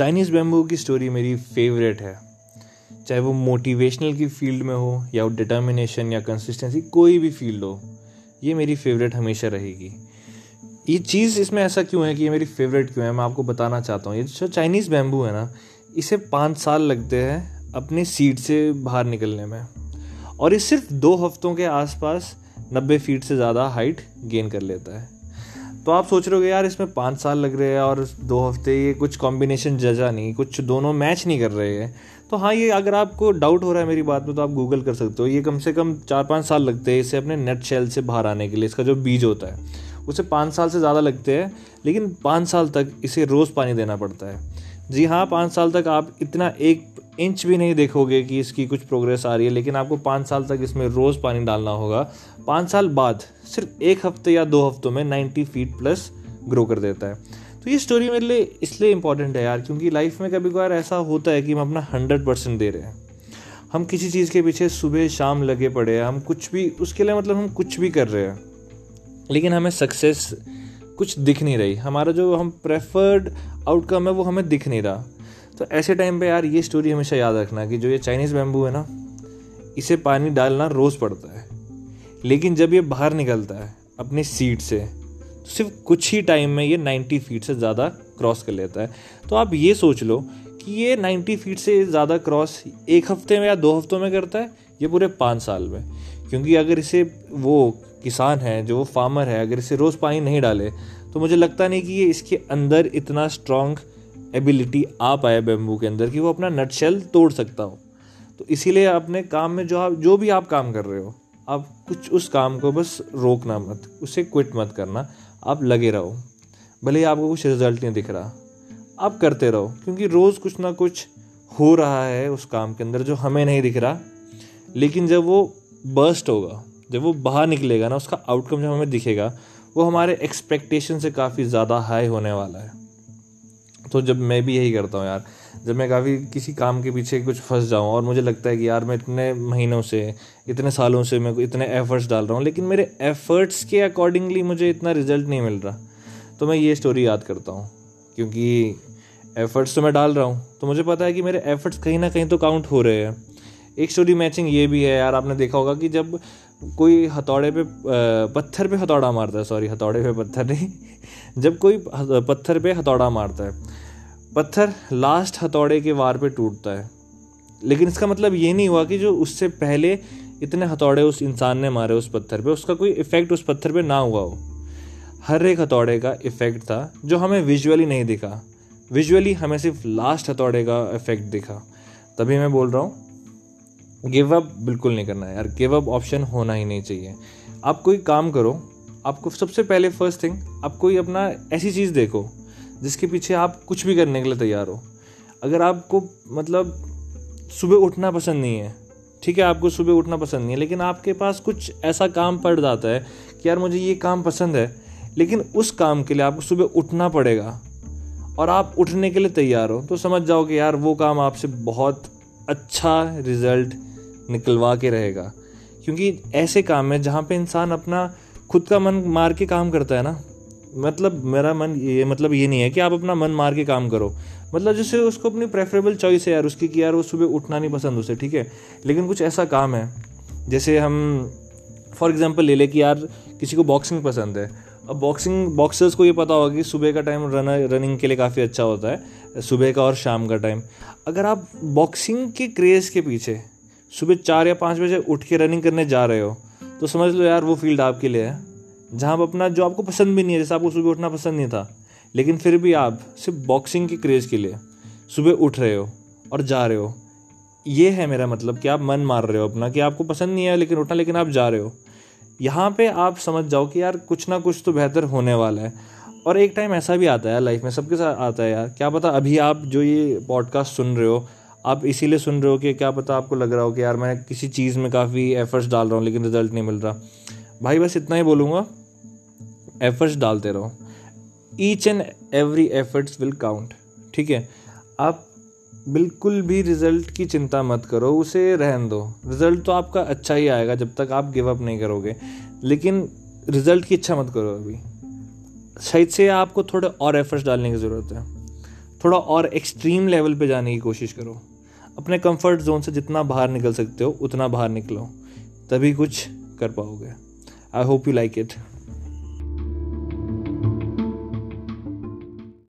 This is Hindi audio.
चाइनीज़ बैम्बू की स्टोरी मेरी फेवरेट है। चाहे वो मोटिवेशनल की फ़ील्ड में हो या वो डिटर्मिनेशन या कंसिस्टेंसी कोई भी फ़ील्ड हो, ये मेरी फेवरेट हमेशा रहेगी। ये चीज़ इसमें ऐसा क्यों है कि ये मेरी फेवरेट क्यों है? मैं आपको बताना चाहता हूँ। ये जो चाइनीज़ बैम्बू है ना, इसे पाँच साल लगते हैं अपने सीट से बाहर निकलने में। और ये सिर्फ़ दो हफ्तों के आसपास नब्बे फीट से ज़्यादा हाइट गेन कर लेता है। तो आप सोच रहे हो यार, इसमें पाँच साल लग रहे हैं और दो हफ़्ते ये कुछ कॉम्बिनेशन जजा नहीं, कुछ दोनों मैच नहीं कर रहे हैं। तो हाँ ये अगर आपको डाउट हो रहा है मेरी बात में तो आप गूगल कर सकते हो। ये कम से कम चार पाँच साल लगते हैं इसे अपने नेट शेल से बाहर आने के लिए, इसका जो बीज होता है। उसे पाँच साल से ज़्यादा लगते हैं, लेकिन पाँच साल तक इसे रोज़ पानी देना पड़ता है। जी हाँ पाँच साल तक आप इतना एक इंच भी नहीं देखोगे कि इसकी कुछ प्रोग्रेस आ रही है, लेकिन आपको पाँच साल तक इसमें रोज़ पानी डालना होगा। पाँच साल बाद सिर्फ़ एक हफ़्ते या दो हफ्तों में नाइन्टी फीट प्लस ग्रो कर देता है। तो ये स्टोरी मेरे लिए इसलिए इंपॉर्टेंट है यार, क्योंकि लाइफ में कभी कभार ऐसा होता है कि हम अपना हंड्रेड परसेंट दे रहे हैं। हम किसी चीज़ के पीछे सुबह शाम लगे पड़े हैं, हम कुछ भी, उसके लिए मतलब हम कुछ भी कर रहे हैं, लेकिन हमें सक्सेस कुछ दिख नहीं रही। हमारा जो हम प्रेफर्ड आउटकम है वो हमें दिख नहीं रहा। तो ऐसे टाइम पे यार ये स्टोरी हमेशा याद रखना कि जो ये चाइनीज़ बैम्बू है ना, इसे पानी डालना रोज़ पड़ता है। लेकिन जब ये बाहर निकलता है, अपनी सीट से तो सिर्फ़ कुछ ही टाइम में ये 90 फीट से ज़्यादा क्रॉस कर लेता है। तो आप ये सोच लो कि ये 90 फीट से ज़्यादा क्रॉस एक हफ़्ते में या दो हफ्तों में करता है, ये पूरे पाँच साल में? क्योंकि अगर इसे वो किसान है, जो वो फार्मर है, अगर इसे रोज़ पानी नहीं डाले तो मुझे लगता नहीं कि ये इसके अंदर इतना स्ट्रॉन्ग एबिलिटी आ पाए बेम्बू के अंदर कि वो अपना नट शेल तोड़ सकता हो। तो इसीलिए अपने काम में जो आप जो भी आप काम कर रहे हो आप कुछ उस काम को बस रोकना मत, उसे क्विट मत करना। आप लगे रहो। भले ही आपको कुछ रिज़ल्ट नहीं दिख रहा। आप करते रहो, क्योंकि रोज़ कुछ ना कुछ हो रहा है उस काम के अंदर जो हमें नहीं दिख रहा। लेकिन जब वो बर्स्ट होगा, जब वो बाहर निकलेगा ना, उसका आउटकम जब हमें दिखेगा, वो हमारे एक्सपेक्टेशन से काफ़ी ज़्यादा हाई होने वाला है। तो जब मैं भी यही करता हूँ यार जब मैं काफ़ी किसी काम के पीछे कुछ फंस जाऊँ और मुझे लगता है कि यार मैं इतने महीनों से, इतने सालों से मैं इतने एफर्ट्स डाल रहा हूँ, लेकिन मेरे एफर्ट्स के अकॉर्डिंगली मुझे इतना रिज़ल्ट नहीं मिल रहा। तो मैं ये स्टोरी याद करता हूँ, क्योंकि एफर्ट्स तो मैं डाल रहा हूँ। तो मुझे पता है कि मेरे एफर्ट्स कहीं ना कहीं तो काउंट हो रहे हैं। एक स्टोरी मैचिंग ये भी है यार, आपने देखा होगा कि जब कोई हथौड़े पे पत्थर पे हथौड़ा मारता है सॉरी हथौड़े पे पत्थर नहीं, जब कोई पत्थर पे हथौड़ा मारता है पत्थर लास्ट हथौड़े के वार पे टूटता है। लेकिन इसका मतलब ये नहीं हुआ कि जो उससे पहले इतने हथौड़े उस इंसान ने मारे उस पत्थर पे, उसका कोई इफ़ेक्ट उस पत्थर पे ना हुआ हो। हर एक हथौड़े का इफ़ेक्ट था, जो हमें विजुअली नहीं दिखा। विजुअली हमें सिर्फ़ लास्ट हथौड़े का इफ़ेक्ट दिखा। तभी मैं बोल रहा हूँ गिव अप बिल्कुल नहीं करना है यार। गिव अप ऑप्शन होना ही नहीं चाहिए। आप कोई काम करो, आपको सबसे पहले फ़र्स्ट थिंग आप कोई अपना ऐसी चीज़ देखो जिसके पीछे आप कुछ भी करने के लिए तैयार हो। अगर आपको मतलब सुबह उठना पसंद नहीं है, ठीक है, आपको सुबह उठना पसंद नहीं है, लेकिन आपके पास कुछ ऐसा काम पड़ जाता है कि यार मुझे ये काम पसंद है, लेकिन उस काम के लिए आपको सुबह उठना पड़ेगा, और आप उठने के लिए तैयार हो तो समझ जाओ कि यार वो काम आपसे बहुत अच्छा रिज़ल्ट निकलवा के रहेगा। क्योंकि ऐसे काम है जहाँ पे इंसान अपना खुद का मन मार के काम करता है ना। मतलब मेरा मन ये मतलब ये नहीं है कि आप अपना मन मार के काम करो। मतलब जैसे उसको अपनी प्रेफरेबल चॉइस है यार, उसकी कि यार वो सुबह उठना नहीं पसंद उसे, ठीक है? लेकिन कुछ ऐसा काम है, जैसे हम फॉर एग्ज़ाम्पल ले लें कि यार किसी को बॉक्सिंग पसंद है। अब बॉक्सिंग बॉक्सर्स को ये पता होगा कि सुबह का टाइम रन रनिंग के लिए काफ़ी अच्छा होता है, सुबह का और शाम का टाइम अगर आप बॉक्सिंग के क्रेज़ के पीछे सुबह चार या पाँच बजे उठ के रनिंग करने जा रहे हो तो समझ लो यार वो फ़ील्ड आपके लिए है। जहाँ आप अपना, जो आपको पसंद भी नहीं है, जैसे आपको सुबह उठना पसंद नहीं था, लेकिन फिर भी आप सिर्फ़ बॉक्सिंग के क्रेज़ के लिए सुबह उठ रहे हो और जा रहे हो। ये है मेरा मतलब कि आप मन मार रहे हो अपना कि आपको पसंद नहीं है लेकिन उठना, लेकिन आप जा रहे हो। यहाँ पे आप समझ जाओ कि यार कुछ ना कुछ तो बेहतर होने वाला है। और एक टाइम ऐसा भी आता है लाइफ में, सबके साथ आता है यार। क्या पता अभी आप जो ये पॉडकास्ट सुन रहे हो, आप इसीलिए सुन रहे हो कि क्या पता आपको लग रहा हो कि यार मैं किसी चीज़ में काफ़ी एफर्ट्स डाल रहा हूँ, लेकिन रिज़ल्ट नहीं मिल रहा। भाई बस इतना ही बोलूँगा। एफर्ट्स डालते रहो। Each and every efforts will count ठीक है? आप बिल्कुल भी रिज़ल्ट की चिंता मत करो, उसे रहन दो। रिज़ल्ट तो आपका अच्छा ही आएगा जब तक आप गिव अप नहीं करोगे, लेकिन रिज़ल्ट की इच्छा मत करो अभी। शायद से आपको थोड़े और एफर्ट्स डालने की ज़रूरत है। थोड़ा और एक्सट्रीम लेवल पे जाने की कोशिश करो। अपने कंफर्ट जोन से जितना बाहर निकल सकते हो, उतना बाहर निकलो। तभी कुछ कर पाओगे। I hope you like it